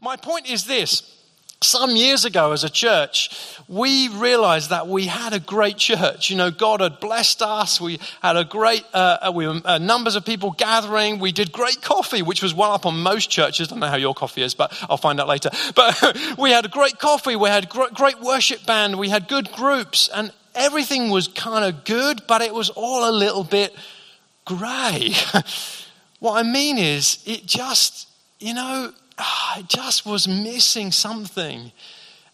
My point is this. Some years ago, as a church, we realized that we had a great church. You know, God had blessed us. We had a great, uh, uh we were, uh, numbers of people gathering. We did great coffee, which was well up on most churches. I don't know how your coffee is, but I'll find out later. But we had a great coffee. We had gr- great worship band. We had good groups, and everything was kind of good, but it was all a little bit grey. what I mean is, it just, you know, ah, it just was missing something.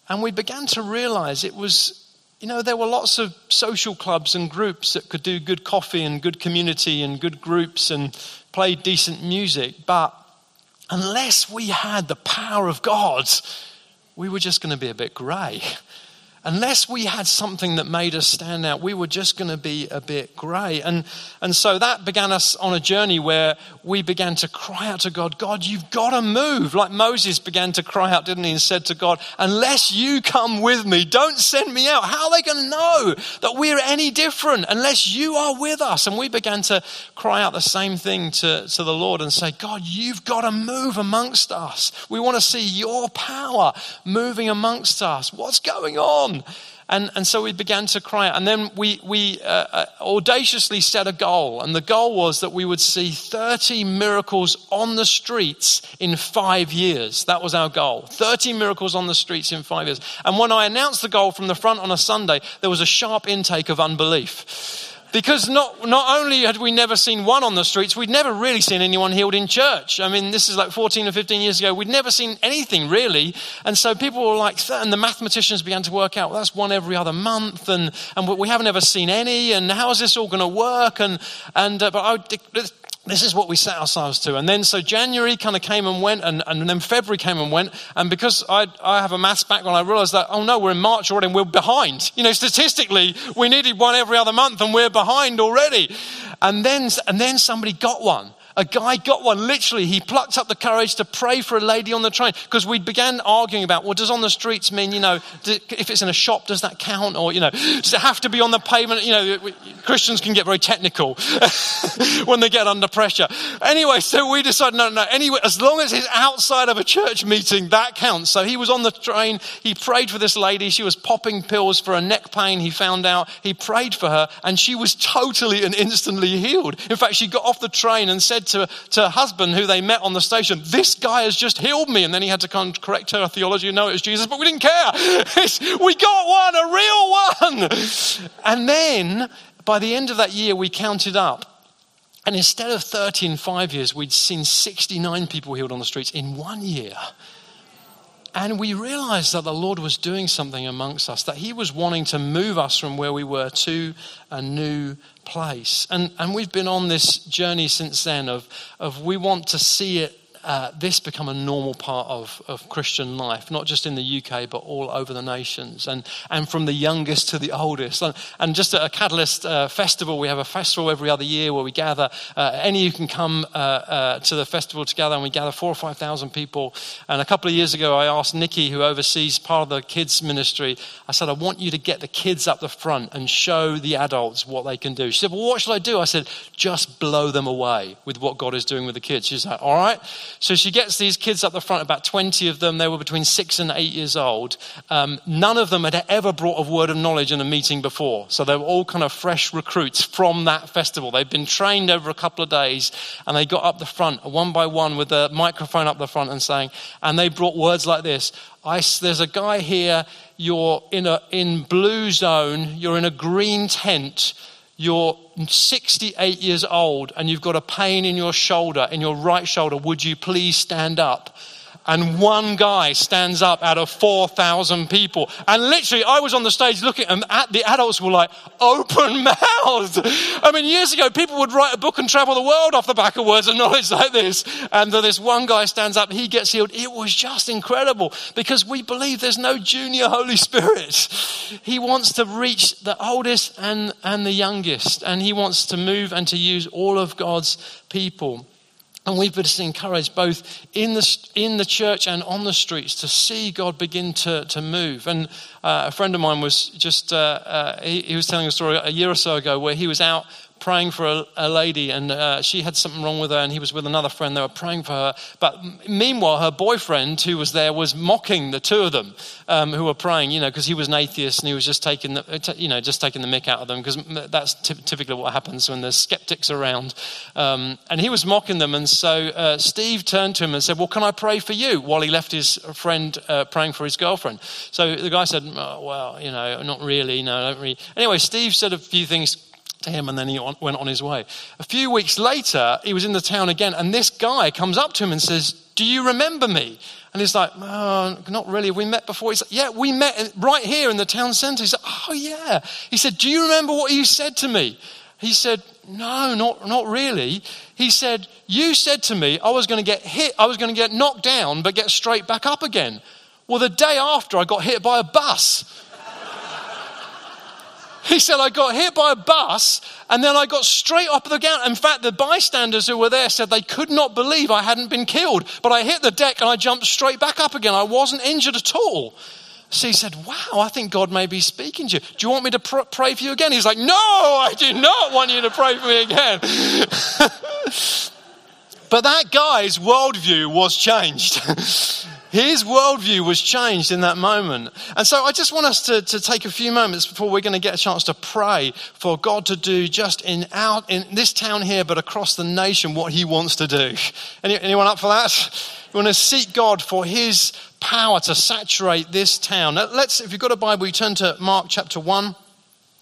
And we began to realize it was, you know, there were lots of social clubs and groups that could do good coffee and good community and good groups and play decent music. But unless we had the power of God, we were just going to be a bit grey unless we had something that made us stand out, we were just going to be a bit grey. And, and so that began us on a journey where we began to cry out to God, God, you've got to move. Like Moses began to cry out, didn't he? And said to God, unless you come with me, don't send me out. How are they going to know that we're any different unless you are with us? And we began to cry out the same thing to, to the Lord and say, God, you've got to move amongst us. We want to see your power moving amongst us. What's going on? On. And, and so we began to cry. And then we, we uh, uh, audaciously set a goal. And the goal was that we would see 30 miracles on the streets in five years. That was our goal. 30 miracles on the streets in five years. And when I announced the goal from the front on a Sunday, there was a sharp intake of unbelief. Because not, not only had we never seen one on the streets, we'd never really seen anyone healed in church. I mean, this is like 14 or 15 years ago. We'd never seen anything really. And so people were like, and the mathematicians began to work out, well, that's one every other month. And, and we haven't ever seen any. And how is this all going to work? And, and, uh, but I, this is what we set ourselves to. And then so January kind of came and went, and, and then February came and went. And because I, I have a maths background, I realized that, oh no, we're in March already and we're behind. You know, statistically, we needed one every other month and we're behind already. And then, and then somebody got one a guy got one. Literally, he plucked up the courage to pray for a lady on the train because we began arguing about, well, does on the streets mean, you know, if it's in a shop, does that count? Or, you know, does it have to be on the pavement? You know, Christians can get very technical when they get under pressure. Anyway, so we decided, no, no, anyway, as long as it's outside of a church meeting, that counts. So he was on the train. He prayed for this lady. She was popping pills for a neck pain. He found out. He prayed for her and she was totally and instantly healed. In fact, she got off the train and said, said to, to husband, who they met on the station, This guy has just healed me. And then he had to kind of correct her theology and know it was Jesus, but we didn't care. we got one, a real one. And then by the end of that year, we counted up. And instead of 30 in five years, we'd seen 69 people healed on the streets in one year. And we realized that the Lord was doing something amongst us, that He was wanting to move us from where we were to a new place. And, and we've been on this journey since then of, of we want to see it uh, this become a normal part of, of Christian life, not just in the UK, but all over the nations, and, and from the youngest to the oldest. And, and just at a Catalyst uh, festival, we have a festival every other year where we gather, uh, any you can come uh, uh, to the festival together, and we gather four or 5,000 people. And a couple of years ago, I asked Nikki, who oversees part of the kids' ministry, I said, I want you to get the kids up the front and show the adults what they can do. She said, Well, what should I do? I said, Just blow them away with what God is doing with the kids. She's like, All right. So she gets these kids up the front, about 20 of them. They were between six and eight years old. Um, none of them had ever brought a word of knowledge in a meeting before. So they were all kind of fresh recruits from that festival. They'd been trained over a couple of days and they got up the front, one by one, with a microphone up the front and saying, and they brought words like this I, there's a guy here, you're in a in blue zone, you're in a green tent you're 68 years old and you've got a pain in your shoulder, in your right shoulder, would you please stand up? And one guy stands up out of 4,000 people. And literally, I was on the stage looking, and the adults were like open mouthed. I mean, years ago, people would write a book and travel the world off the back of words of knowledge like this. And this one guy stands up, he gets healed. It was just incredible because we believe there's no junior Holy Spirit. He wants to reach the oldest and, and the youngest, and he wants to move and to use all of God's people. And we've been encouraged both in the, in the church and on the streets to see God begin to, to move. And uh, a friend of mine was just, uh, uh, he, he was telling a story a year or so ago where he was out praying for a, a lady, and uh, she had something wrong with her, and he was with another friend. They were praying for her. But meanwhile, her boyfriend, who was there, was mocking the two of them um, who were praying, you know, because he was an atheist and he was just taking the, you know, just taking the mick out of them, because that's t- typically what happens when there's skeptics around. Um, and he was mocking them, and so uh, Steve turned to him and said, Well, can I pray for you? While he left his friend uh, praying for his girlfriend. So the guy said, oh, Well, you know, not really, no, I don't really. Anyway, Steve said a few things to him and then he went on his way. A few weeks later, he was in the town again and this guy comes up to him and says, Do you remember me? And he's like, oh, Not really. We met before? He's like, Yeah, we met right here in the town centre. He's like, Oh, yeah. He said, Do you remember what you said to me? He said, No, not, not really. He said, You said to me I was going to get hit, I was going to get knocked down, but get straight back up again. Well, the day after, I got hit by a bus. He said, I got hit by a bus and then I got straight up the ground. In fact, the bystanders who were there said they could not believe I hadn't been killed. But I hit the deck and I jumped straight back up again. I wasn't injured at all. So he said, Wow, I think God may be speaking to you. Do you want me to pr- pray for you again? He's like, No, I do not want you to pray for me again. but that guy's worldview was changed. His worldview was changed in that moment. And so I just want us to, to take a few moments before we're going to get a chance to pray for God to do just in out in this town here, but across the nation, what he wants to do. Any, anyone up for that? We want to seek God for his power to saturate this town. Let's, if you've got a Bible, you turn to Mark chapter 1.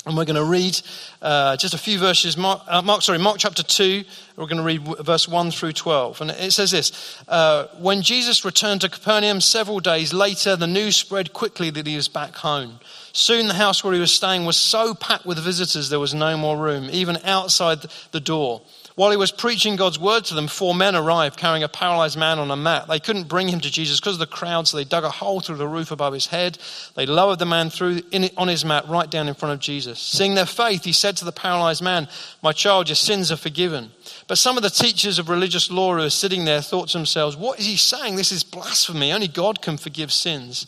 And we're going to read uh, just a few verses. Mark, uh, Mark, sorry, Mark chapter 2. We're going to read verse 1 through 12. And it says this uh, When Jesus returned to Capernaum several days later, the news spread quickly that he was back home. Soon the house where he was staying was so packed with visitors there was no more room, even outside the door. While he was preaching God's word to them, four men arrived carrying a paralyzed man on a mat. They couldn't bring him to Jesus because of the crowd, so they dug a hole through the roof above his head. They lowered the man through in, on his mat right down in front of Jesus. Seeing their faith, he said to the paralyzed man, My child, your sins are forgiven. But some of the teachers of religious law who were sitting there thought to themselves, What is he saying? This is blasphemy. Only God can forgive sins.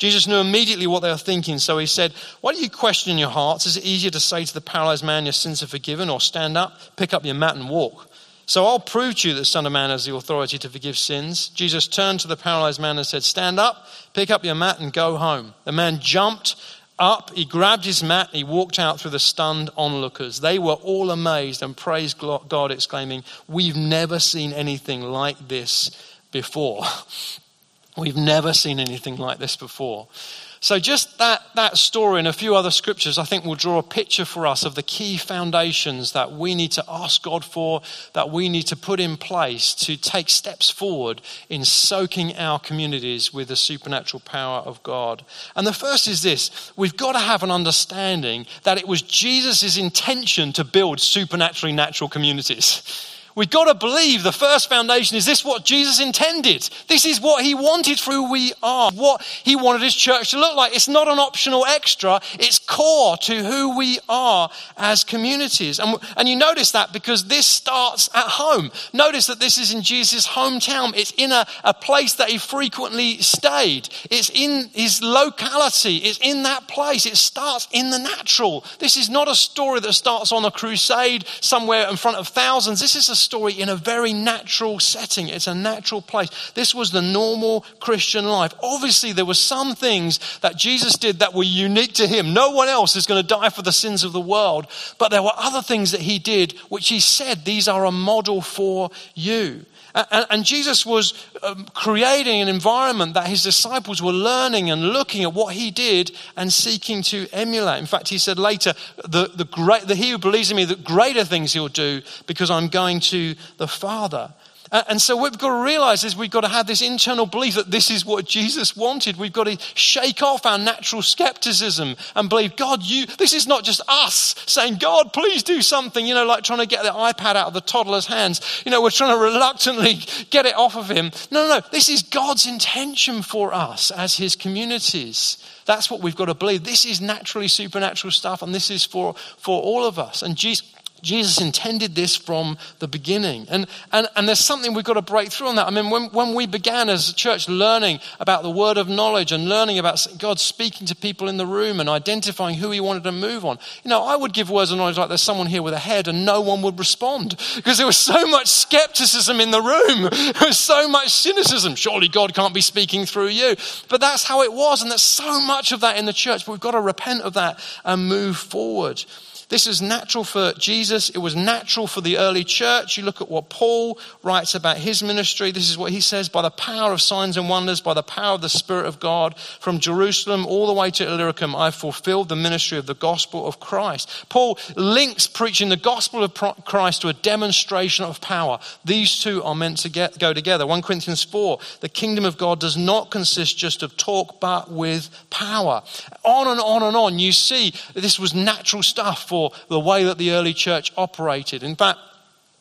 Jesus knew immediately what they were thinking, so he said, Why do you question in your hearts? Is it easier to say to the paralyzed man, Your sins are forgiven, or stand up, pick up your mat, and walk? So I'll prove to you that the Son of Man has the authority to forgive sins. Jesus turned to the paralyzed man and said, Stand up, pick up your mat, and go home. The man jumped up, he grabbed his mat, and he walked out through the stunned onlookers. They were all amazed and praised God, exclaiming, We've never seen anything like this before. We've never seen anything like this before. So, just that, that story and a few other scriptures, I think, will draw a picture for us of the key foundations that we need to ask God for, that we need to put in place to take steps forward in soaking our communities with the supernatural power of God. And the first is this we've got to have an understanding that it was Jesus' intention to build supernaturally natural communities. We've got to believe the first foundation is this what Jesus intended. This is what he wanted who we are, what he wanted his church to look like. It's not an optional extra, it's core to who we are as communities. And, and you notice that because this starts at home. Notice that this is in Jesus' hometown, it's in a, a place that he frequently stayed, it's in his locality, it's in that place. It starts in the natural. This is not a story that starts on a crusade somewhere in front of thousands. This is a story in a very natural setting. It's a natural place. This was the normal Christian life. Obviously, there were some things that Jesus did that were unique to him. No one else is going to die for the sins of the world. But there were other things that he did which he said, these are a model for you. And, Jesus was um, creating an environment that his disciples were learning and looking at what he did and seeking to emulate. In fact, he said later, the, the, great, the he who believes in me, the greater things he'll do because I'm going to the Father. And so what we've got to realize is we've got to have this internal belief that this is what Jesus wanted. We've got to shake off our natural skepticism and believe, God, you, this is not just us saying, God, please do something, you know, like trying to get the iPad out of the toddler's hands. You know, we're trying to reluctantly get it off of him. No, no, no. This is God's intention for us as his communities. That's what we've got to believe. This is naturally supernatural stuff, and this is for, for all of us. And Jesus, Jesus intended this from the beginning. And, and, and there's something we've got to break through on that. I mean, when, when we began as a church learning about the word of knowledge and learning about God speaking to people in the room and identifying who he wanted to move on, you know, I would give words of knowledge like there's someone here with a head and no one would respond because there was so much skepticism in the room. There was so much cynicism. Surely God can't be speaking through you. But that's how it was. And there's so much of that in the church. But we've got to repent of that and move forward. This is natural for Jesus. It was natural for the early church. You look at what Paul writes about his ministry. This is what he says by the power of signs and wonders, by the power of the Spirit of God, from Jerusalem all the way to Illyricum, I fulfilled the ministry of the gospel of Christ. Paul links preaching the gospel of Christ to a demonstration of power. These two are meant to get, go together. 1 Corinthians 4 the kingdom of God does not consist just of talk, but with power. On and on and on, you see this was natural stuff for for the way that the early church operated. In fact,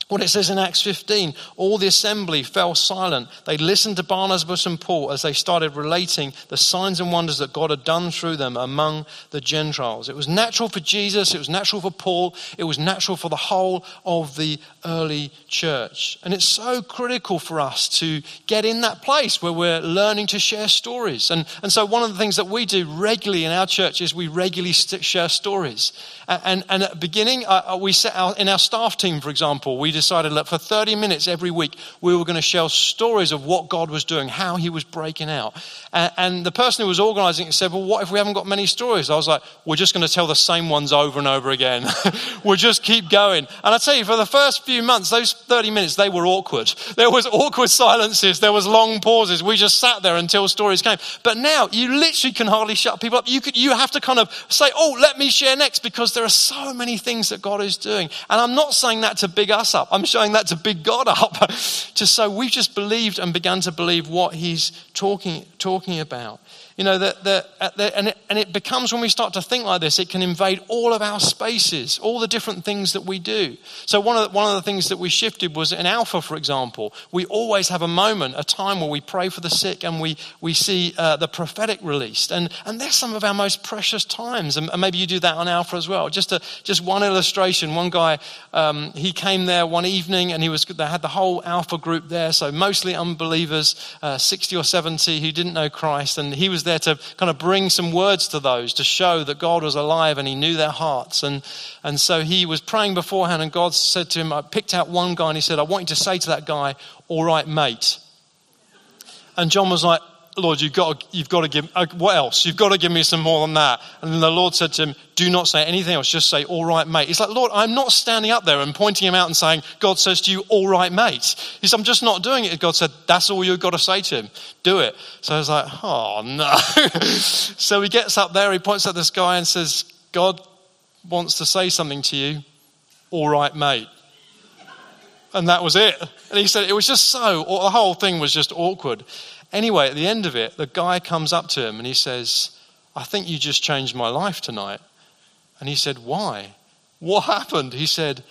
what it says in Acts 15, all the assembly fell silent. They listened to Barnabas and Paul as they started relating the signs and wonders that God had done through them among the Gentiles. It was natural for Jesus, it was natural for Paul, it was natural for the whole of the early church. And it's so critical for us to get in that place where we're learning to share stories. And, and so, one of the things that we do regularly in our church is we regularly share stories. And, and at the beginning, uh, uh, we set out in our staff team, for example, we decided that for 30 minutes every week, we were going to share stories of what God was doing, how He was breaking out. And, and the person who was organizing it said, Well, what if we haven't got many stories? I was like, We're just going to tell the same ones over and over again. we'll just keep going. And I tell you, for the first few months, those 30 minutes, they were awkward. There was awkward silences, there was long pauses. We just sat there until stories came. But now, you literally can hardly shut people up. You, could, you have to kind of say, Oh, let me share next, because there are so many things that God is doing. And I'm not saying that to big us up. I'm showing that to big God up. to so we've just believed and began to believe what he's talking, talking about. You know, that, that, that, and, it, and it becomes when we start to think like this, it can invade all of our spaces, all the different things that we do. So, one of, the, one of the things that we shifted was in Alpha, for example, we always have a moment, a time where we pray for the sick and we, we see uh, the prophetic released. And, and they're some of our most precious times. And, and, maybe you do that on Alpha as well. Just, a, just one illustration. One guy, um, he came there one evening and he was, they had the whole Alpha group there, so mostly unbelievers, uh, 60 or 70 who didn't know Christ. And he was there to kind of bring some words to those to show that God was alive and he knew their hearts. And, and so he was praying beforehand, and God said to him, I picked out one guy and he said, I want you to say to that guy, All right, mate. And John was like, Lord, you've got, to, you've got to give, uh, what else? You've got to give me some more than that. And the Lord said to him, Do not say anything else, just say, All right, mate. He's like, Lord, I'm not standing up there and pointing him out and saying, God says to you, All right, mate. He said, I'm just not doing it. God said, That's all you've got to say to him. Do it. So I was like, Oh, no. so he gets up there, he points at this guy and says, God wants to say something to you. All right, mate. And that was it. And he said, It was just so, the whole thing was just awkward. Anyway, at the end of it, the guy comes up to him and he says, I think you just changed my life tonight. And he said, Why? What happened? He said,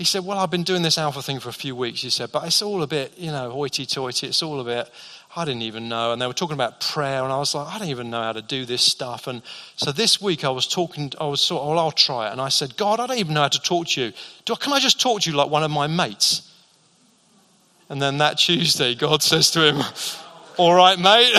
he said, Well, I've been doing this alpha thing for a few weeks, he said, but it's all a bit, you know, hoity toity. It's all a bit, I didn't even know. And they were talking about prayer, and I was like, I don't even know how to do this stuff. And so this week I was talking, I was sort of, well, I'll try it. And I said, God, I don't even know how to talk to you. Do, can I just talk to you like one of my mates? And then that Tuesday, God says to him, all right, mate.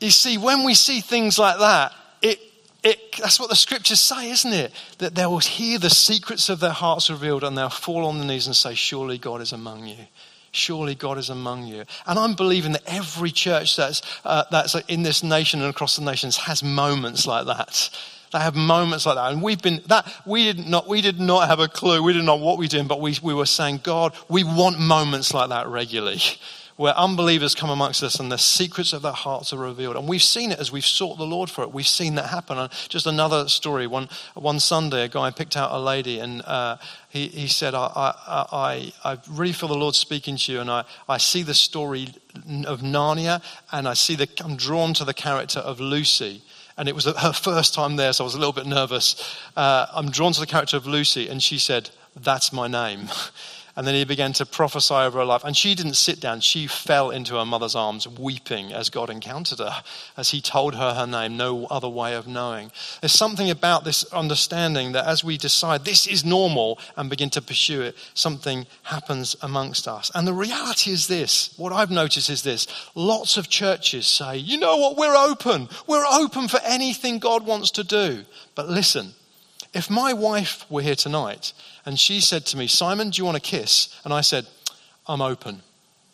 you see, when we see things like that, it, it, that's what the scriptures say, isn't it? That they will hear the secrets of their hearts revealed and they'll fall on their knees and say, Surely God is among you. Surely God is among you. And I'm believing that every church that's, uh, that's in this nation and across the nations has moments like that they have moments like that. And we've been that we did not we did not have a clue. We didn't know what we were doing, but we, we were saying, God, we want moments like that regularly. Where unbelievers come amongst us and the secrets of their hearts are revealed. And we've seen it as we've sought the Lord for it. We've seen that happen. And just another story. One, one Sunday, a guy picked out a lady and uh, he, he said, I, I, I, I really feel the Lord speaking to you. And I, I see the story of Narnia and I see the, I'm drawn to the character of Lucy and it was her first time there, so I was a little bit nervous. Uh, I'm drawn to the character of Lucy, and she said, That's my name. And then he began to prophesy over her life. And she didn't sit down. She fell into her mother's arms, weeping as God encountered her, as he told her her name, no other way of knowing. There's something about this understanding that as we decide this is normal and begin to pursue it, something happens amongst us. And the reality is this what I've noticed is this lots of churches say, you know what, we're open. We're open for anything God wants to do. But listen, if my wife were here tonight and she said to me, Simon, do you want a kiss? And I said, I'm open.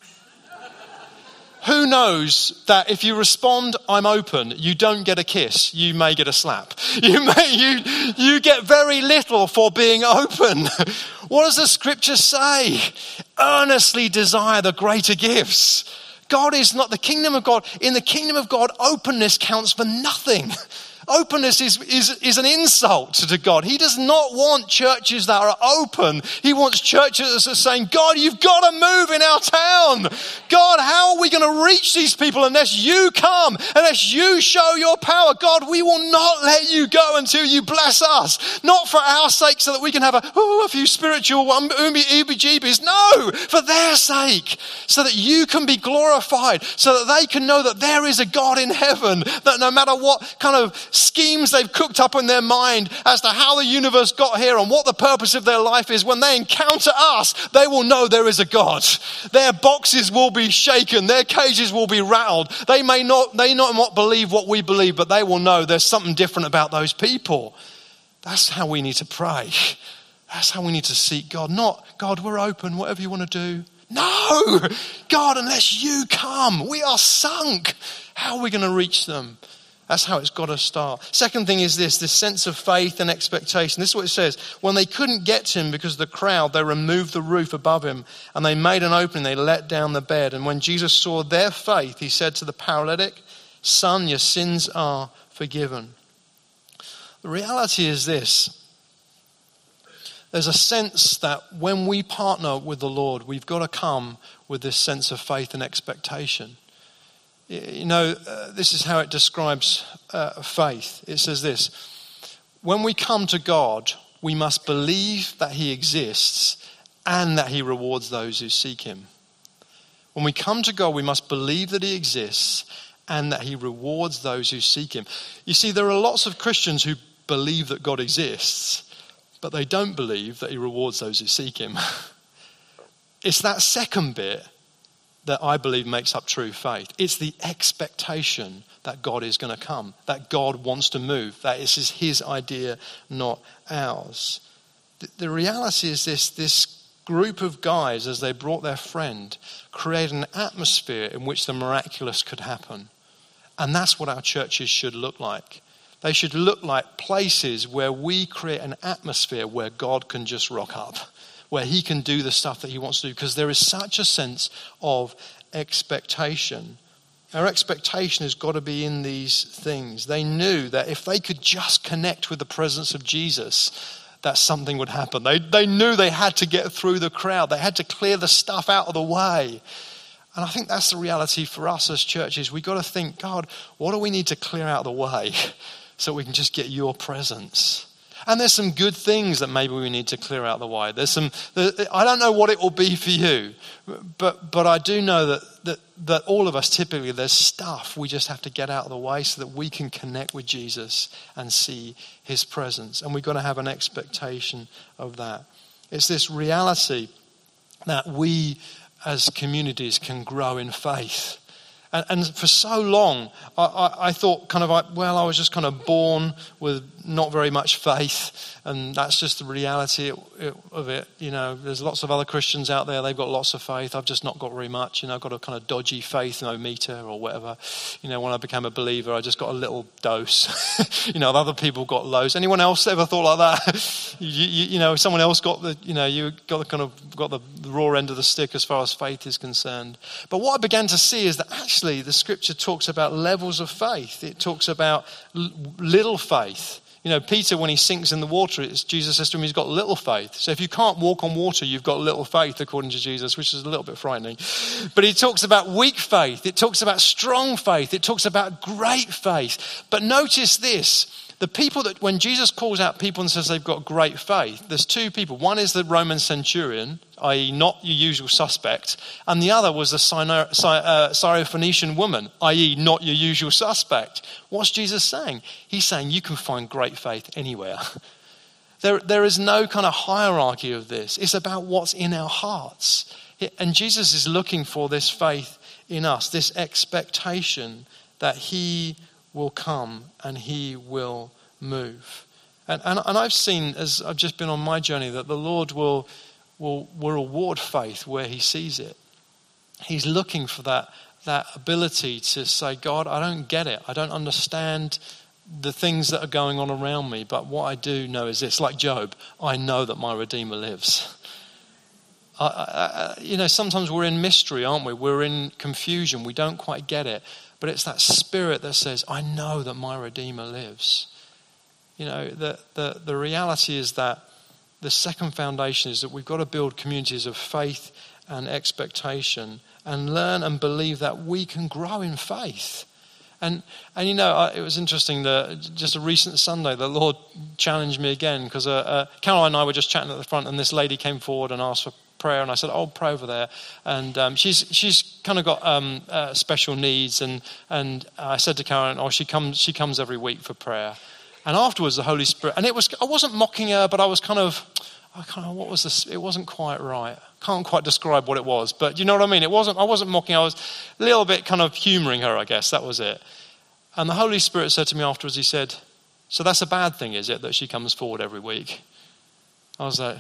Who knows that if you respond, I'm open, you don't get a kiss, you may get a slap. You, may, you, you get very little for being open. What does the scripture say? Earnestly desire the greater gifts. God is not the kingdom of God. In the kingdom of God, openness counts for nothing. Openness is, is, is an insult to God. He does not want churches that are open. He wants churches that are saying, God, you've got to move in our town. God, how are we going to reach these people unless you come, unless you show your power? God, we will not let you go until you bless us. Not for our sake so that we can have a, ooh, a few spiritual um, ooby No, for their sake. So that you can be glorified. So that they can know that there is a God in heaven. That no matter what kind of schemes they've cooked up in their mind as to how the universe got here and what the purpose of their life is, when they encounter us, they will know there is a God. Their boxes will be shaken, their cages will be rattled. They may not, they not, not believe what we believe, but they will know there's something different about those people. That's how we need to pray. That's how we need to seek God. Not, God, we're open, whatever you want to do. No, God, unless you come, we are sunk. How are we going to reach them? That's how it's got to start. Second thing is this this sense of faith and expectation. This is what it says. When they couldn't get to him because of the crowd, they removed the roof above him and they made an opening. They let down the bed. And when Jesus saw their faith, he said to the paralytic, Son, your sins are forgiven. The reality is this there's a sense that when we partner with the Lord, we've got to come with this sense of faith and expectation. You know, uh, this is how it describes uh, faith. It says this When we come to God, we must believe that He exists and that He rewards those who seek Him. When we come to God, we must believe that He exists and that He rewards those who seek Him. You see, there are lots of Christians who believe that God exists, but they don't believe that He rewards those who seek Him. It's that second bit that I believe makes up true faith. It's the expectation that God is going to come, that God wants to move, that this is his idea, not ours. The, the reality is this this group of guys, as they brought their friend, created an atmosphere in which the miraculous could happen. And that's what our churches should look like. They should look like places where we create an atmosphere where God can just rock up where he can do the stuff that he wants to do because there is such a sense of expectation. Our expectation has got to be in these things. They knew that if they could just connect with the presence of Jesus, that something would happen. They, they knew they had to get through the crowd, they had to clear the stuff out of the way. And I think that's the reality for us as churches. We've got to think, God, what do we need to clear out of the way so we can just get your presence? And there's some good things that maybe we need to clear out the way. There's some, I don't know what it will be for you, but, but I do know that, that, that all of us typically, there's stuff we just have to get out of the way so that we can connect with Jesus and see his presence. And we've got to have an expectation of that. It's this reality that we as communities can grow in faith and, and for so long, I, I, I, thought kind of like, well, I was just kind of born with not very much faith, and that's just the reality of it. You know, there's lots of other Christians out there, they've got lots of faith. I've just not got very much. You know, I've got a kind of dodgy faith, no meter or whatever. You know, when I became a believer, I just got a little dose. you know, other people got loads. Anyone else ever thought like that? you, you, you, know, someone else got the, you know, you got the kind of, got the raw end of the stick as far as faith is concerned. But what I began to see is that actually, the scripture talks about levels of faith. It talks about l- little faith. You know, Peter, when he sinks in the water, Jesus says to him, he's got little faith. So if you can't walk on water, you've got little faith, according to Jesus, which is a little bit frightening. But he talks about weak faith. It talks about strong faith. It talks about great faith. But notice this The people that, when Jesus calls out people and says they've got great faith, there's two people. One is the Roman centurion, i.e., not your usual suspect, and the other was the uh, Syrophoenician woman, i.e., not your usual suspect. What's Jesus saying? He's saying you can find great faith anywhere. There, there is no kind of hierarchy of this. It's about what's in our hearts. And Jesus is looking for this faith in us, this expectation that He will come and He will move. And, and, and I've seen, as I've just been on my journey, that the Lord will, will, will reward faith where He sees it. He's looking for that, that ability to say, God, I don't get it. I don't understand the things that are going on around me, but what I do know is this like Job, I know that my Redeemer lives. I, I, you know, sometimes we're in mystery, aren't we? We're in confusion. We don't quite get it. But it's that spirit that says, I know that my Redeemer lives. You know, the, the, the reality is that the second foundation is that we've got to build communities of faith and expectation and learn and believe that we can grow in faith. And, and you know, it was interesting that just a recent Sunday, the Lord challenged me again because uh, uh, Caroline and I were just chatting at the front, and this lady came forward and asked for prayer, and I said, "Oh, pray over there." And um, she's she's kind of got um, uh, special needs, and and I said to Karen, "Oh, she comes she comes every week for prayer." And afterwards, the Holy Spirit, and it was I wasn't mocking her, but I was kind of, I kind of what was this? It wasn't quite right. Can't quite describe what it was, but you know what I mean. It wasn't. I wasn't mocking. I was a little bit kind of humouring her, I guess. That was it. And the Holy Spirit said to me afterwards, He said, "So that's a bad thing, is it, that she comes forward every week?" I was like,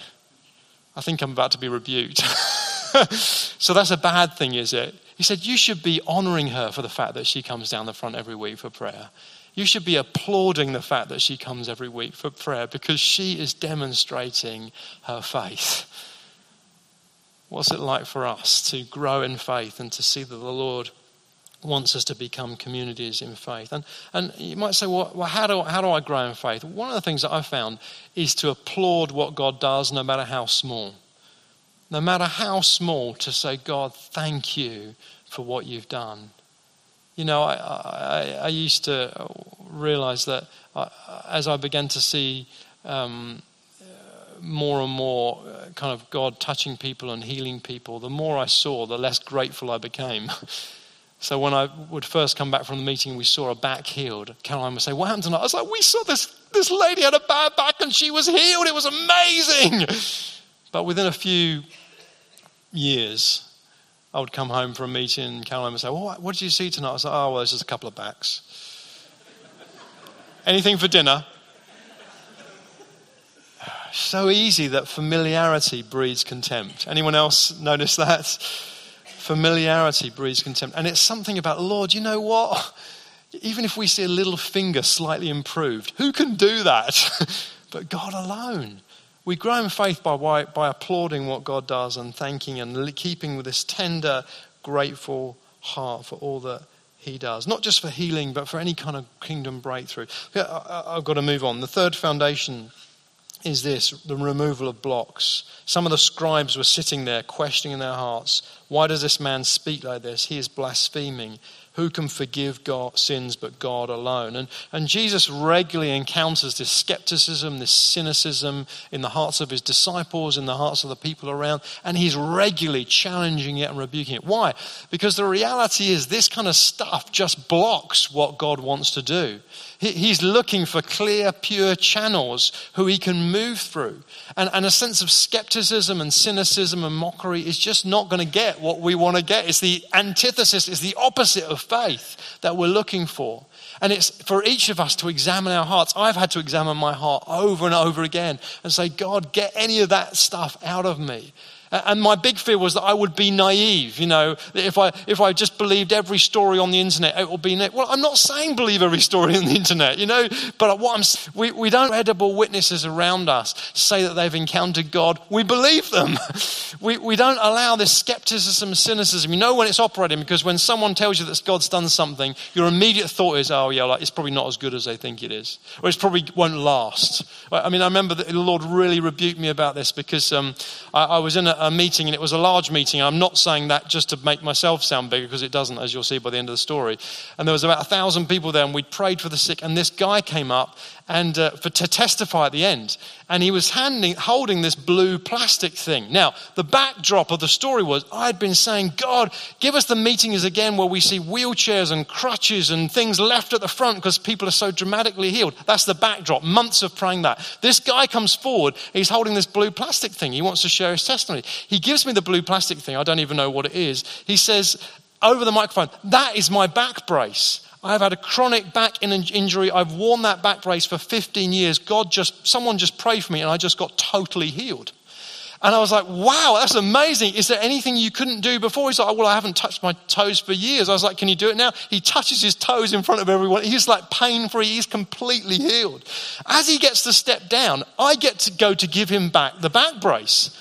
I think I'm about to be rebuked. so that's a bad thing, is it? He said, You should be honoring her for the fact that she comes down the front every week for prayer. You should be applauding the fact that she comes every week for prayer because she is demonstrating her faith. What's it like for us to grow in faith and to see that the Lord wants us to become communities in faith. And, and you might say, well, well, how, do, how do I grow in faith? One of the things that I've found is to applaud what God does, no matter how small. No matter how small, to say, God, thank you for what you've done. You know, I, I, I used to realize that I, as I began to see um, more and more uh, kind of God touching people and healing people, the more I saw, the less grateful I became. So when I would first come back from the meeting, we saw a back healed. Caroline would say, "What happened tonight?" I was like, "We saw this this lady had a bad back and she was healed. It was amazing." But within a few years, I would come home from a meeting, and Caroline would say, well, what, did you see tonight?" I was like, "Oh, well, there's just a couple of backs." Anything for dinner? So easy that familiarity breeds contempt. Anyone else notice that? Familiarity breeds contempt. And it's something about, Lord, you know what? Even if we see a little finger slightly improved, who can do that? but God alone. We grow in faith by, by applauding what God does and thanking and keeping with this tender, grateful heart for all that He does. Not just for healing, but for any kind of kingdom breakthrough. I've got to move on. The third foundation is this the removal of blocks. Some of the scribes were sitting there questioning in their hearts, Why does this man speak like this? He is blaspheming. Who can forgive God, sins but God alone? And, and Jesus regularly encounters this skepticism, this cynicism in the hearts of his disciples, in the hearts of the people around, and he's regularly challenging it and rebuking it. Why? Because the reality is this kind of stuff just blocks what God wants to do. He's looking for clear, pure channels who he can move through. And, and a sense of skepticism and cynicism and mockery is just not going to get what we want to get. It's the antithesis, it's the opposite of faith that we're looking for. And it's for each of us to examine our hearts. I've had to examine my heart over and over again and say, God, get any of that stuff out of me. And my big fear was that I would be naive, you know, if I, if I just believed every story on the internet, it would be, well, I'm not saying believe every story on the internet, you know, but what I'm, we, we don't credible witnesses around us say that they've encountered God. We believe them. we, we don't allow this skepticism, cynicism. You know when it's operating because when someone tells you that God's done something, your immediate thought is, oh yeah, like, it's probably not as good as they think it is. Or it probably won't last. I mean, I remember the Lord really rebuked me about this because um, I, I was in a, a meeting, and it was a large meeting. I'm not saying that just to make myself sound bigger, because it doesn't, as you'll see by the end of the story. And there was about a thousand people there, and we prayed for the sick. And this guy came up, and uh, for, to testify at the end. And he was handing, holding this blue plastic thing. Now, the backdrop of the story was I'd been saying, God, give us the meetings again where we see wheelchairs and crutches and things left at the front because people are so dramatically healed. That's the backdrop. Months of praying that. This guy comes forward. He's holding this blue plastic thing. He wants to share his testimony. He gives me the blue plastic thing. I don't even know what it is. He says over the microphone, That is my back brace. I've had a chronic back injury. I've worn that back brace for 15 years. God just, someone just prayed for me and I just got totally healed. And I was like, wow, that's amazing. Is there anything you couldn't do before? He's like, well, I haven't touched my toes for years. I was like, can you do it now? He touches his toes in front of everyone. He's like pain free. He's completely healed. As he gets to step down, I get to go to give him back the back brace.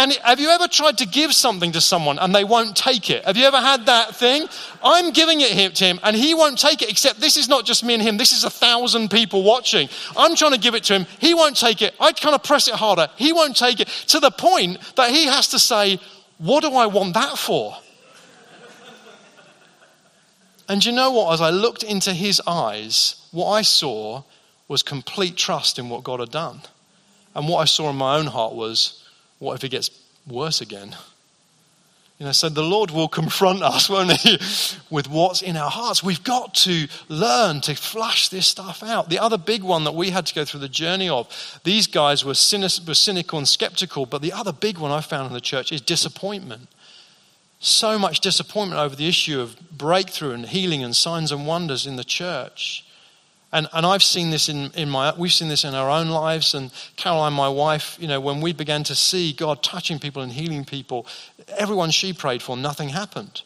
And have you ever tried to give something to someone and they won't take it? Have you ever had that thing? I'm giving it to him and he won't take it, except this is not just me and him, this is a thousand people watching. I'm trying to give it to him. He won't take it. I kind of press it harder. He won't take it to the point that he has to say, What do I want that for? And you know what? As I looked into his eyes, what I saw was complete trust in what God had done. And what I saw in my own heart was, what if it gets worse again? You know, so the Lord will confront us, won't He, with what's in our hearts. We've got to learn to flush this stuff out. The other big one that we had to go through the journey of, these guys were, cynic, were cynical and skeptical, but the other big one I found in the church is disappointment. So much disappointment over the issue of breakthrough and healing and signs and wonders in the church. And, and I've seen this in, in my, we've seen this in our own lives. And Caroline, my wife, you know, when we began to see God touching people and healing people, everyone she prayed for, nothing happened.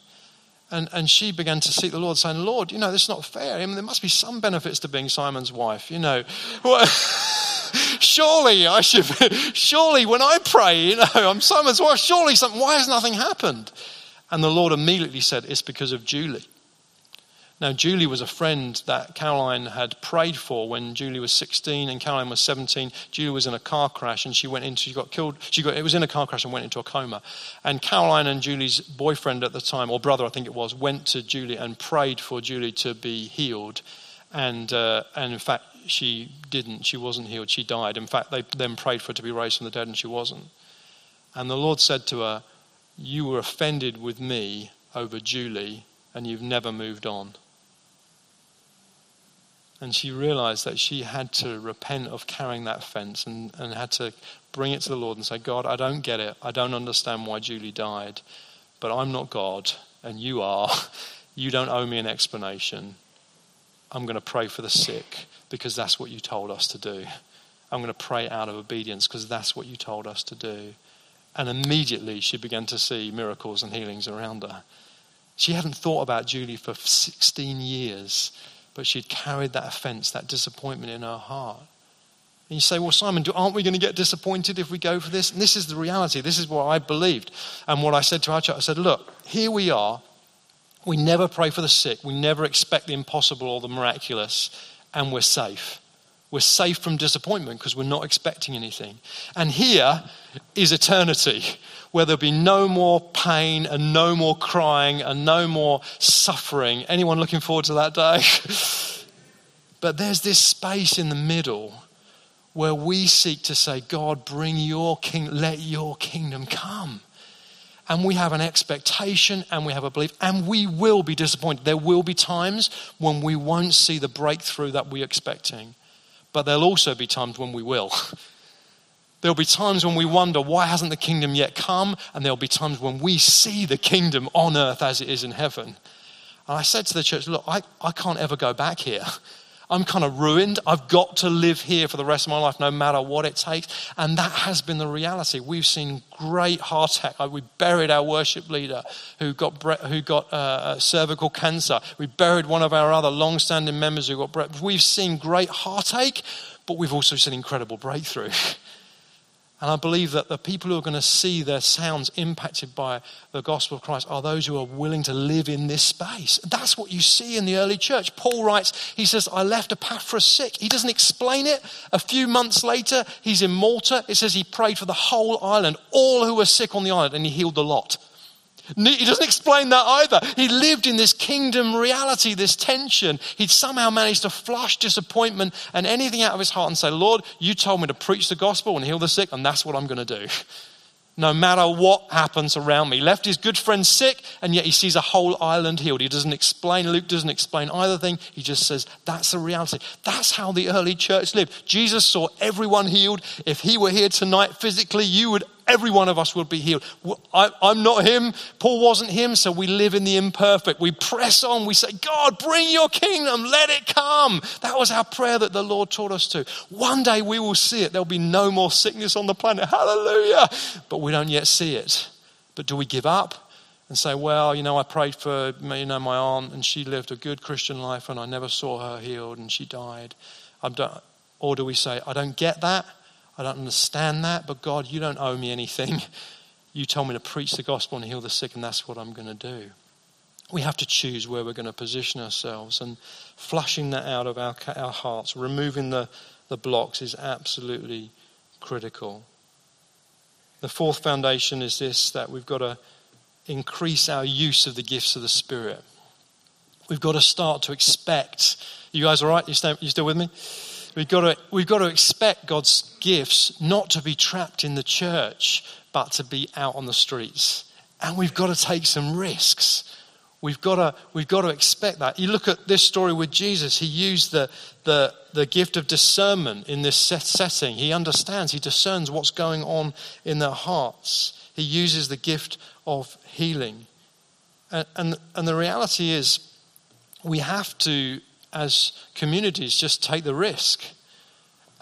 And, and she began to seek the Lord, saying, Lord, you know, this is not fair. I mean, there must be some benefits to being Simon's wife, you know. surely I should, surely when I pray, you know, I'm Simon's wife, surely something, why has nothing happened? And the Lord immediately said, It's because of Julie. Now, Julie was a friend that Caroline had prayed for when Julie was 16 and Caroline was 17. Julie was in a car crash and she went into, she got killed. She got, it was in a car crash and went into a coma. And Caroline and Julie's boyfriend at the time, or brother, I think it was, went to Julie and prayed for Julie to be healed. And, uh, and in fact, she didn't. She wasn't healed. She died. In fact, they then prayed for her to be raised from the dead and she wasn't. And the Lord said to her, You were offended with me over Julie and you've never moved on. And she realized that she had to repent of carrying that fence and, and had to bring it to the Lord and say, God, I don't get it. I don't understand why Julie died, but I'm not God, and you are. You don't owe me an explanation. I'm going to pray for the sick because that's what you told us to do. I'm going to pray out of obedience because that's what you told us to do. And immediately she began to see miracles and healings around her. She hadn't thought about Julie for 16 years but she'd carried that offense, that disappointment in her heart. And you say, well, Simon, aren't we going to get disappointed if we go for this? And this is the reality. This is what I believed. And what I said to our church, I said, look, here we are. We never pray for the sick. We never expect the impossible or the miraculous. And we're safe. We're safe from disappointment because we're not expecting anything. And here is eternity where there'll be no more pain and no more crying and no more suffering. Anyone looking forward to that day? but there's this space in the middle where we seek to say, God, bring your king, let your kingdom come. And we have an expectation and we have a belief, and we will be disappointed. There will be times when we won't see the breakthrough that we're expecting, but there'll also be times when we will. There'll be times when we wonder, why hasn't the kingdom yet come? And there'll be times when we see the kingdom on earth as it is in heaven. And I said to the church, look, I, I can't ever go back here. I'm kind of ruined. I've got to live here for the rest of my life, no matter what it takes. And that has been the reality. We've seen great heart attack. We buried our worship leader who got, who got uh, uh, cervical cancer. We buried one of our other long standing members who got. We've seen great heartache, but we've also seen incredible breakthrough. And I believe that the people who are going to see their sounds impacted by the gospel of Christ are those who are willing to live in this space. That's what you see in the early church. Paul writes, he says, I left Epaphras sick. He doesn't explain it. A few months later, he's in Malta. It says he prayed for the whole island, all who were sick on the island, and he healed the lot. He doesn't explain that either. He lived in this kingdom reality, this tension. He'd somehow managed to flush disappointment and anything out of his heart and say, Lord, you told me to preach the gospel and heal the sick, and that's what I'm going to do no matter what happens around me. He left his good friend sick, and yet he sees a whole island healed. He doesn't explain, Luke doesn't explain either thing. He just says, That's the reality. That's how the early church lived. Jesus saw everyone healed. If he were here tonight physically, you would Every one of us will be healed. I, am not him. Paul wasn't him. So we live in the imperfect. We press on. We say, God, bring your kingdom. Let it come. That was our prayer that the Lord taught us to. One day we will see it. There'll be no more sickness on the planet. Hallelujah. But we don't yet see it. But do we give up? and say, well, you know, I prayed for you know my aunt and she lived a good Christian life and I never saw her healed and she died. or do we say, I don't get that, I don't understand that, but God, you don't owe me anything. You told me to preach the gospel and heal the sick, and that's what I'm going to do. We have to choose where we're going to position ourselves, and flushing that out of our, our hearts, removing the, the blocks, is absolutely critical. The fourth foundation is this that we've got to increase our use of the gifts of the Spirit. We've got to start to expect. You guys all right? You, stay, you still with me? We've got, to, we've got to expect God's gifts not to be trapped in the church, but to be out on the streets. And we've got to take some risks. We've got to, we've got to expect that. You look at this story with Jesus, he used the, the, the gift of discernment in this setting. He understands, he discerns what's going on in their hearts. He uses the gift of healing. And, and, and the reality is, we have to as communities just take the risk.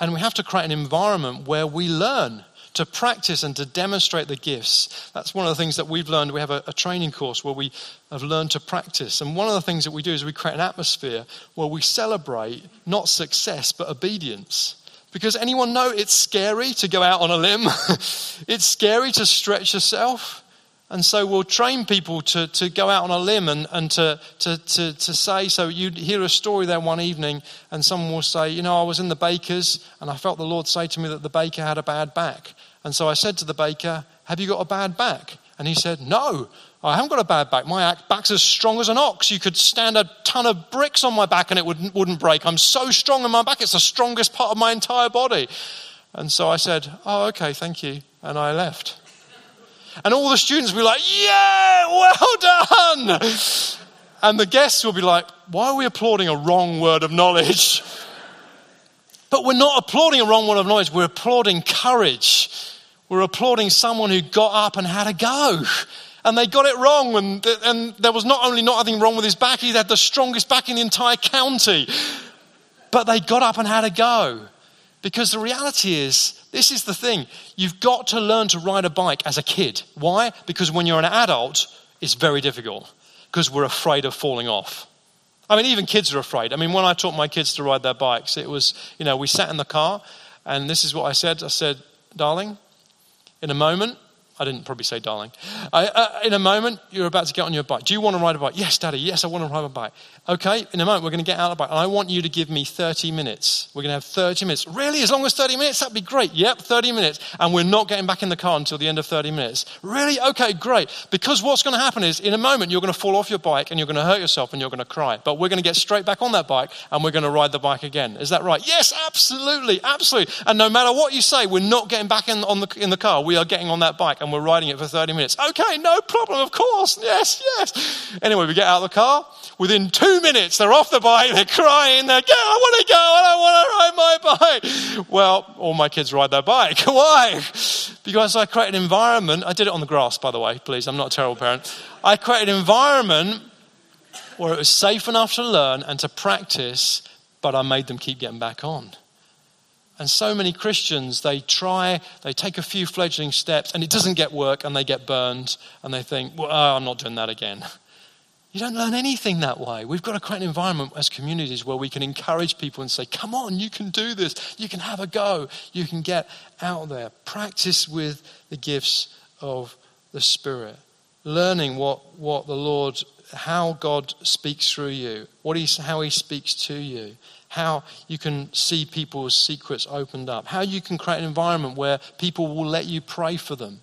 And we have to create an environment where we learn to practice and to demonstrate the gifts. That's one of the things that we've learned. We have a, a, training course where we have learned to practice. And one of the things that we do is we create an atmosphere where we celebrate not success, but obedience. Because anyone know it's scary to go out on a limb? it's scary to stretch yourself. And so we'll train people to, to go out on a limb and, and to, to, to, to say, so you'd hear a story there one evening, and someone will say, You know, I was in the baker's, and I felt the Lord say to me that the baker had a bad back. And so I said to the baker, Have you got a bad back? And he said, No, I haven't got a bad back. My back's as strong as an ox. You could stand a ton of bricks on my back and it wouldn't, wouldn't break. I'm so strong in my back, it's the strongest part of my entire body. And so I said, Oh, okay, thank you. And I left. And all the students will be like, yeah, well done. And the guests will be like, why are we applauding a wrong word of knowledge? But we're not applauding a wrong word of knowledge, we're applauding courage. We're applauding someone who got up and had a go. And they got it wrong, and, and there was not only nothing wrong with his back, he had the strongest back in the entire county. But they got up and had a go. Because the reality is, this is the thing. You've got to learn to ride a bike as a kid. Why? Because when you're an adult, it's very difficult because we're afraid of falling off. I mean, even kids are afraid. I mean, when I taught my kids to ride their bikes, it was, you know, we sat in the car and this is what I said. I said, darling, in a moment, I didn't probably say darling. I, uh, in a moment, you're about to get on your bike. Do you want to ride a bike? Yes, Daddy. Yes, I want to ride a bike. Okay, in a moment, we're going to get out of the bike. And I want you to give me 30 minutes. We're going to have 30 minutes. Really? As long as 30 minutes? That'd be great. Yep, 30 minutes. And we're not getting back in the car until the end of 30 minutes. Really? Okay, great. Because what's going to happen is, in a moment, you're going to fall off your bike and you're going to hurt yourself and you're going to cry. But we're going to get straight back on that bike and we're going to ride the bike again. Is that right? Yes, absolutely. Absolutely. And no matter what you say, we're not getting back in, on the, in the car. We are getting on that bike and we're riding it for 30 30 minutes. Okay, no problem, of course. Yes, yes. Anyway, we get out of the car. Within two minutes, they're off the bike, they're crying, they're, go, I want to go, I don't want to ride my bike. Well, all my kids ride their bike. Why? Because I create an environment. I did it on the grass, by the way, please. I'm not a terrible parent. I create an environment where it was safe enough to learn and to practice, but I made them keep getting back on. And so many Christians, they try, they take a few fledgling steps, and it doesn't get work, and they get burned, and they think, well, oh, I'm not doing that again. You don't learn anything that way. We've got to create an environment as communities where we can encourage people and say, come on, you can do this. You can have a go. You can get out there. Practice with the gifts of the Spirit. Learning what, what the Lord, how God speaks through you, what he, how he speaks to you how you can see people's secrets opened up, how you can create an environment where people will let you pray for them.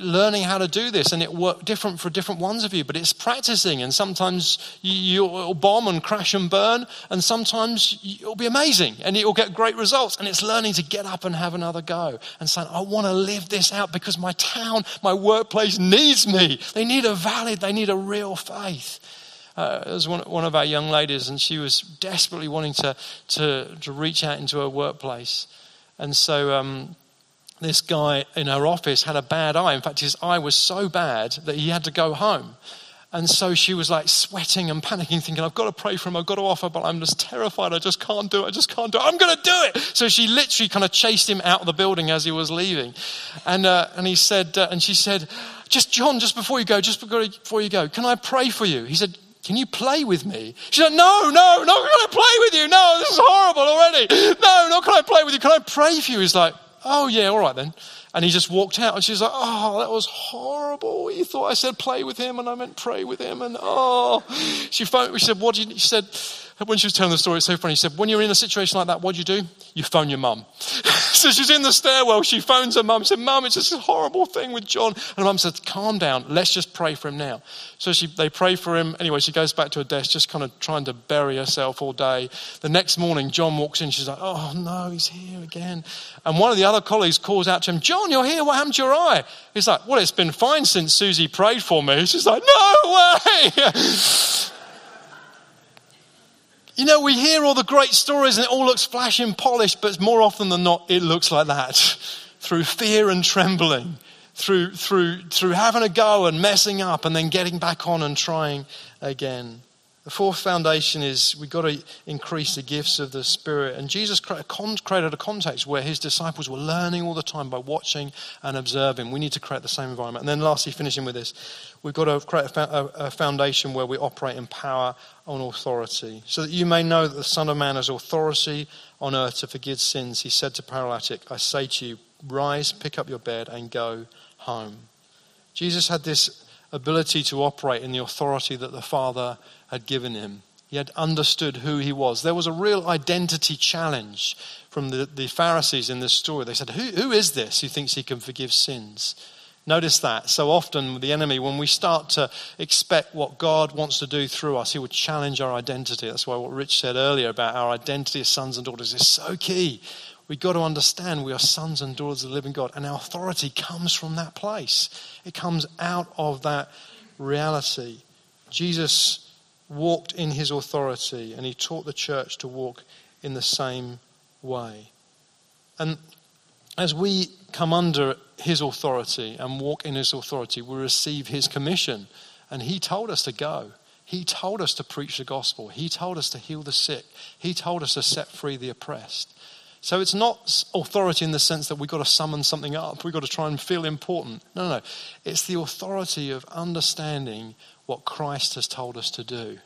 Learning how to do this, and it work different for different ones of you. But it's practicing, and sometimes you, will bomb and crash and burn, and sometimes it'll be amazing, and it'll get great results. And it's learning to get up and have another go, and saying, "I want to live this out because my town, my workplace needs me. They need a valid, they need a real faith." Uh, there was one, one of our young ladies, and she was desperately wanting to to, to reach out into her workplace, and so. Um, this guy in her office had a bad eye. In fact, his eye was so bad that he had to go home. And so she was like sweating and panicking, thinking, I've got to pray for him, I've got to offer, but I'm just terrified. I just can't do it. I just can't do it. I'm going to do it. So she literally kind of chased him out of the building as he was leaving. And, uh, and he said, uh, and she said, just John, just before you go, just before you go, can I pray for you? He said, can you play with me? She said, No, no, no, can I play with you? No, this is horrible already. No, no, can I play with you? Can I pray for you? He's like, Oh, yeah, all right then. And he just walked out, and she's like, Oh, that was horrible. You thought I said play with him, and I meant pray with him. And oh, she phoned, she said, What did you, she said, when she was telling the story, it's so funny. She said, When you're in a situation like that, what do you do? You phone your mum. so she's in the stairwell. She phones her mum. She said, Mum, it's a horrible thing with John. And her mum said, Calm down. Let's just pray for him now. So she, they pray for him. Anyway, she goes back to her desk, just kind of trying to bury herself all day. The next morning, John walks in. She's like, Oh, no, he's here again. And one of the other colleagues calls out to him, John, you're here. What happened to your eye? He's like, Well, it's been fine since Susie prayed for me. She's like, No way. You know, we hear all the great stories and it all looks flash and polished, but more often than not, it looks like that through fear and trembling, through, through, through having a go and messing up and then getting back on and trying again. The fourth foundation is we've got to increase the gifts of the Spirit. And Jesus created a context where his disciples were learning all the time by watching and observing. We need to create the same environment. And then, lastly, finishing with this, we've got to create a foundation where we operate in power on authority. So that you may know that the Son of Man has authority on earth to forgive sins. He said to paralytic, I say to you, rise, pick up your bed, and go home. Jesus had this ability to operate in the authority that the Father had given him. He had understood who he was. There was a real identity challenge from the, the Pharisees in this story. They said, who, who is this who thinks he can forgive sins? Notice that. So often, the enemy, when we start to expect what God wants to do through us, he will challenge our identity. That's why what Rich said earlier about our identity as sons and daughters is so key. We've got to understand we are sons and daughters of the living God, and our authority comes from that place. It comes out of that reality. Jesus walked in his authority, and he taught the church to walk in the same way. And as we come under his authority and walk in his authority, we receive his commission. And he told us to go. He told us to preach the gospel. He told us to heal the sick. He told us to set free the oppressed. So it's not authority in the sense that we've got to summon something up. We've got to try and feel important. No, no. It's the authority of understanding what Christ has told us to do.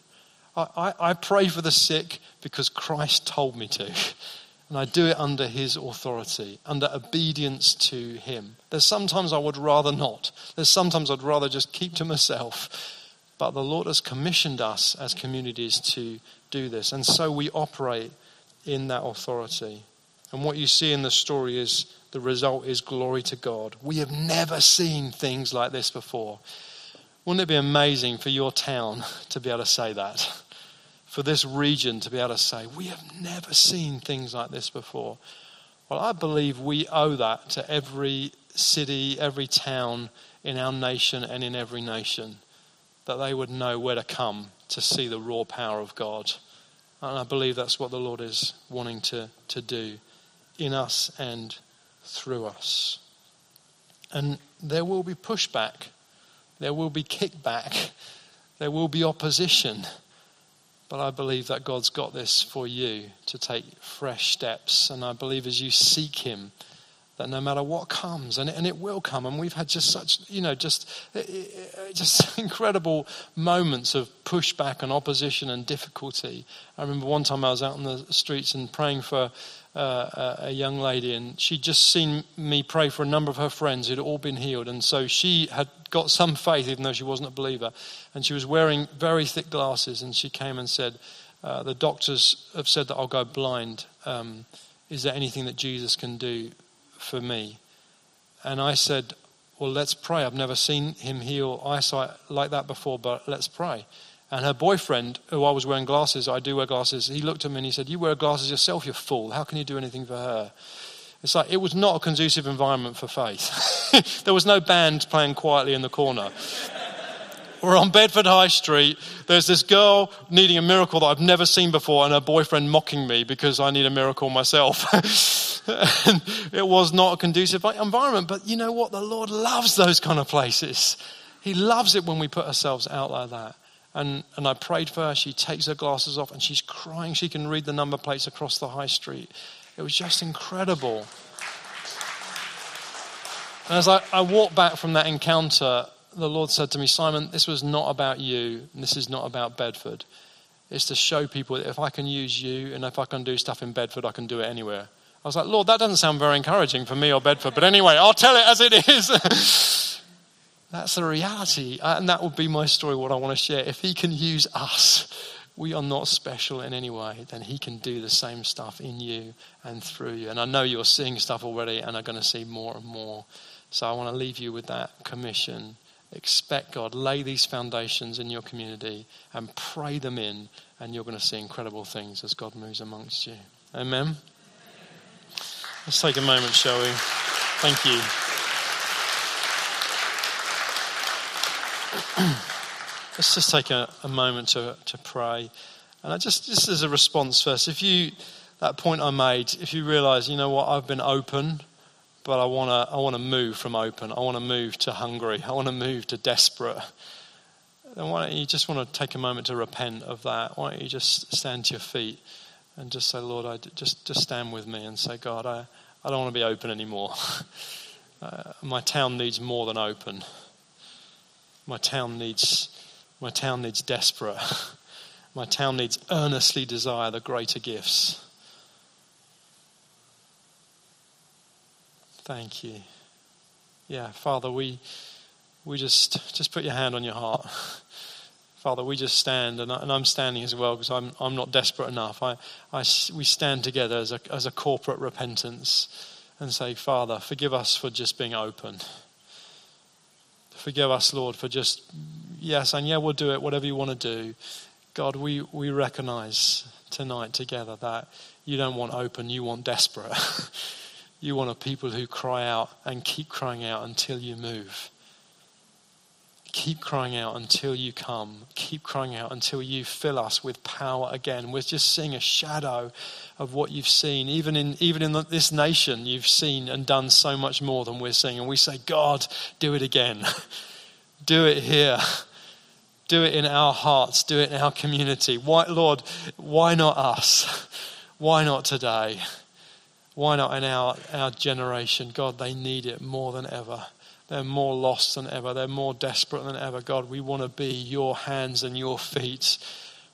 I, I, I pray for the sick because Christ told me to. And I do it under his authority, under obedience to him. There's sometimes I would rather not. There's sometimes I'd rather just keep to myself. But the Lord has commissioned us as communities to do this. And so we operate in that authority. And what you see in the story is the result is glory to God. We have never seen things like this before. Wouldn't it be amazing for your town to be able to say that? For this region to be able to say, we have never seen things like this before. Well, I believe we owe that to every city, every town in our nation and in every nation, that they would know where to come to see the raw power of God. And I believe that's what the Lord is wanting to, to do in us and through us. And there will be pushback there will be kickback. There will be opposition. But I believe that God's got this for you to take fresh steps. And I believe as you seek Him, that no matter what comes, and, and it will come, and we've had just such, you know, just, eh, eh, eh, just incredible moments of pushback and opposition and difficulty. I remember one time I was out on the streets and praying for uh, a young lady, and she'd just seen me pray for a number of her friends who'd all been healed. And so she had got some faith, even though she wasn't a believer. And she was wearing very thick glasses, and she came and said, uh, The doctors have said that I'll go blind. Um, is there anything that Jesus can do for me? And I said, Well, let's pray. I've never seen him heal eyesight like that before, but let's pray. And her boyfriend, who I was wearing glasses, I do wear glasses, he looked at me and he said, You wear glasses yourself, you fool. How can you do anything for her? It's like it was not a conducive environment for faith. there was no band playing quietly in the corner. We're on Bedford High Street. There's this girl needing a miracle that I've never seen before, and her boyfriend mocking me because I need a miracle myself. it was not a conducive environment, but you know what? The Lord loves those kind of places. He loves it when we put ourselves out like that. And, and I prayed for her. She takes her glasses off and she's crying. She can read the number plates across the high street. It was just incredible. And as I, I walked back from that encounter, the Lord said to me, Simon, this was not about you, and this is not about Bedford. It's to show people that if I can use you and if I can do stuff in Bedford, I can do it anywhere. I was like, Lord, that doesn't sound very encouraging for me or Bedford. But anyway, I'll tell it as it is. That's the reality. Uh, and that would be my story, what I want to share. If He can use us, we are not special in any way, then He can do the same stuff in you and through you. And I know you're seeing stuff already and are going to see more and more. So I want to leave you with that commission Expect God. Lay these foundations in your community and pray them in, and you're going to see incredible things as God moves amongst you. Amen. Let's take a moment, shall we? Thank you. Let's just take a, a moment to, to pray. And I just, just as a response first, if you, that point I made, if you realize, you know what, I've been open but I want to I want to move from open. I want to move to hungry. I want to move to desperate. Then why don't you just want to take a moment to repent of that? Why don't you just stand to your feet and just say, Lord, I just just stand with me and say, God, I, I don't want to be open anymore. uh, my town needs more than open. My town needs my town needs desperate. my town needs earnestly desire the greater gifts. Thank you. Yeah, Father, we, we just, just put your hand on your heart. Father, we just stand, and, I, I'm standing as well because I'm, I'm not desperate enough. I, I, we stand together as a, as a corporate repentance and say, Father, forgive us for just being open. Forgive us, Lord, for just, yes, and yeah, we'll do it, whatever you want to do. God, we, we recognize tonight together that you don't want open, you want desperate. You want a people who cry out and keep crying out until you move. Keep crying out until you come. Keep crying out until you fill us with power again. We're just seeing a shadow of what you've seen. Even in, even in this nation, you've seen and done so much more than we're seeing. And we say, God, do it again. do it here. Do it in our hearts. Do it in our community. Why, Lord, why not us? Why not today? Why not in our, our generation? God, they need it more than ever. They're more lost than ever. They're more desperate than ever. God, we want to be your hands and your feet,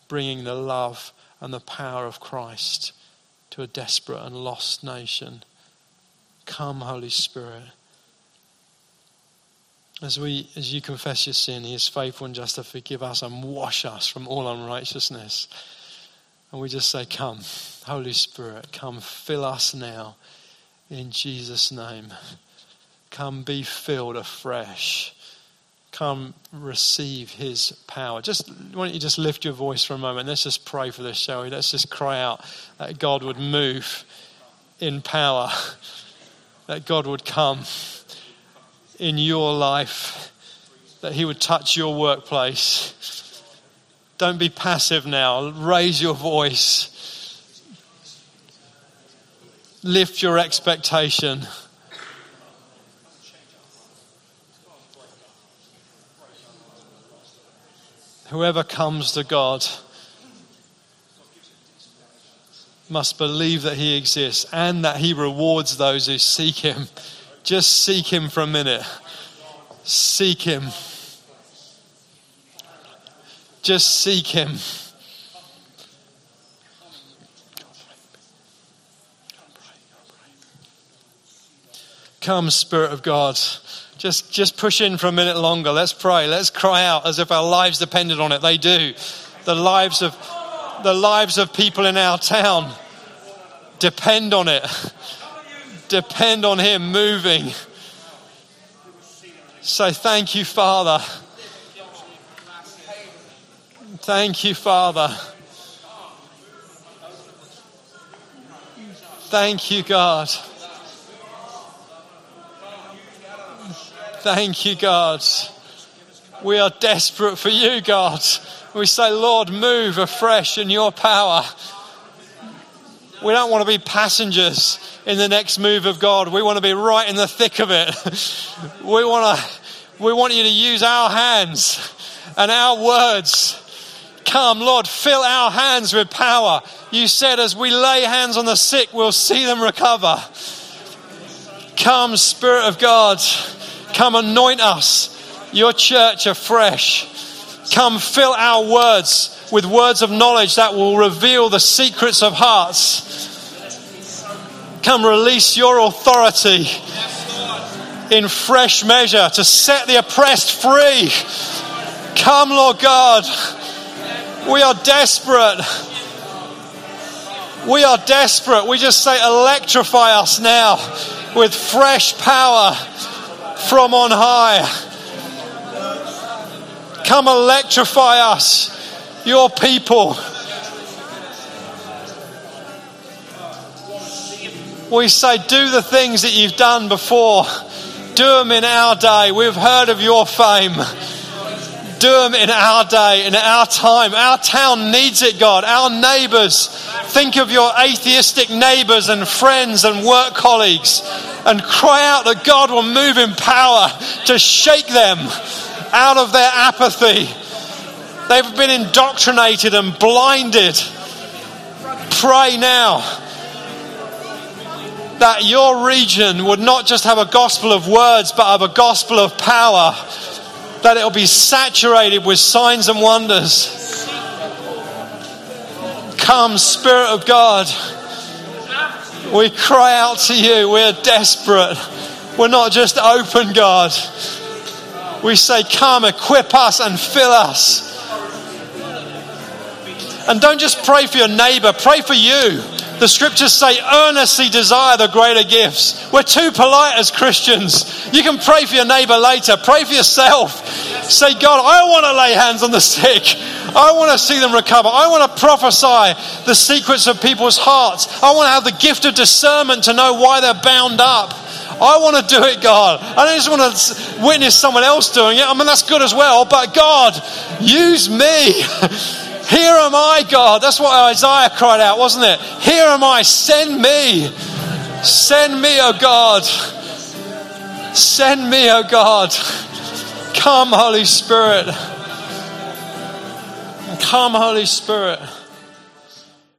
bringing the love and the power of Christ to a desperate and lost nation. Come, Holy Spirit. As, we, as you confess your sin, He is faithful and just to forgive us and wash us from all unrighteousness. And we just say, Come, Holy Spirit, come fill us now in Jesus' name. Come be filled afresh. Come receive his power. Just why don't you just lift your voice for a moment? Let's just pray for this, shall we? Let's just cry out that God would move in power, that God would come in your life, that he would touch your workplace don't be passive now. Raise your voice. Lift your expectation. Whoever comes to God must believe that He exists and that He rewards those who seek Him. Just seek Him for a minute. Seek Him. Just seek Him. Come, Spirit of God. Just, just push in for a minute longer. Let's pray. Let's cry out as if our lives depended on it. They do. The lives of, the lives of people in our town depend on it. Depend on Him moving. Say, Thank you, Father. Thank you, Father. Thank you, God. Thank you, God. We are desperate for you, God. We say, Lord, move afresh in your power. We don't want to be passengers in the next move of God. We want to be right in the thick of it. we want to we want you to use our hands and our words. Come, Lord, fill our hands with power. You said as we lay hands on the sick, we'll see them recover. Come, Spirit of God, come anoint us, your church afresh. Come, fill our words with words of knowledge that will reveal the secrets of hearts. Come, release your authority in fresh measure to set the oppressed free. Come, Lord God. We are desperate. We are desperate. We just say, electrify us now with fresh power from on high. Come electrify us, your people. We say, do the things that you've done before. Do them in our day. We've heard of your fame do them in our day, in our time. Our town needs it, God. Our neighbors. Think of your atheistic neighbors and friends and work colleagues and cry out that God will move in power to shake them out of their apathy. They've been indoctrinated and blinded. Pray now that your region would not just have a gospel of words, but have a gospel of power that it'll be saturated with signs and wonders. Come, Spirit of God. We cry out to you. We're desperate. We're not just open, God. We say, Come, equip us and fill us. And don't just pray for your neighbor, pray for you. The scriptures say, earnestly desire the greater gifts. We're too polite as Christians. You can pray for your neighbor later, pray for yourself. Say, God, I want to lay hands on the sick. I want to see them recover. I want to prophesy the secrets of people's hearts. I want to have the gift of discernment to know why they're bound up. I want to do it, God. I don't just want to witness someone else doing it. I mean, that's good as well. But God, use me. Here am I, God. That's what Isaiah cried out, wasn't it? Here am I. Send me. Send me, O oh God. Send me, O oh God. Come, Holy Spirit. Come, Holy Spirit.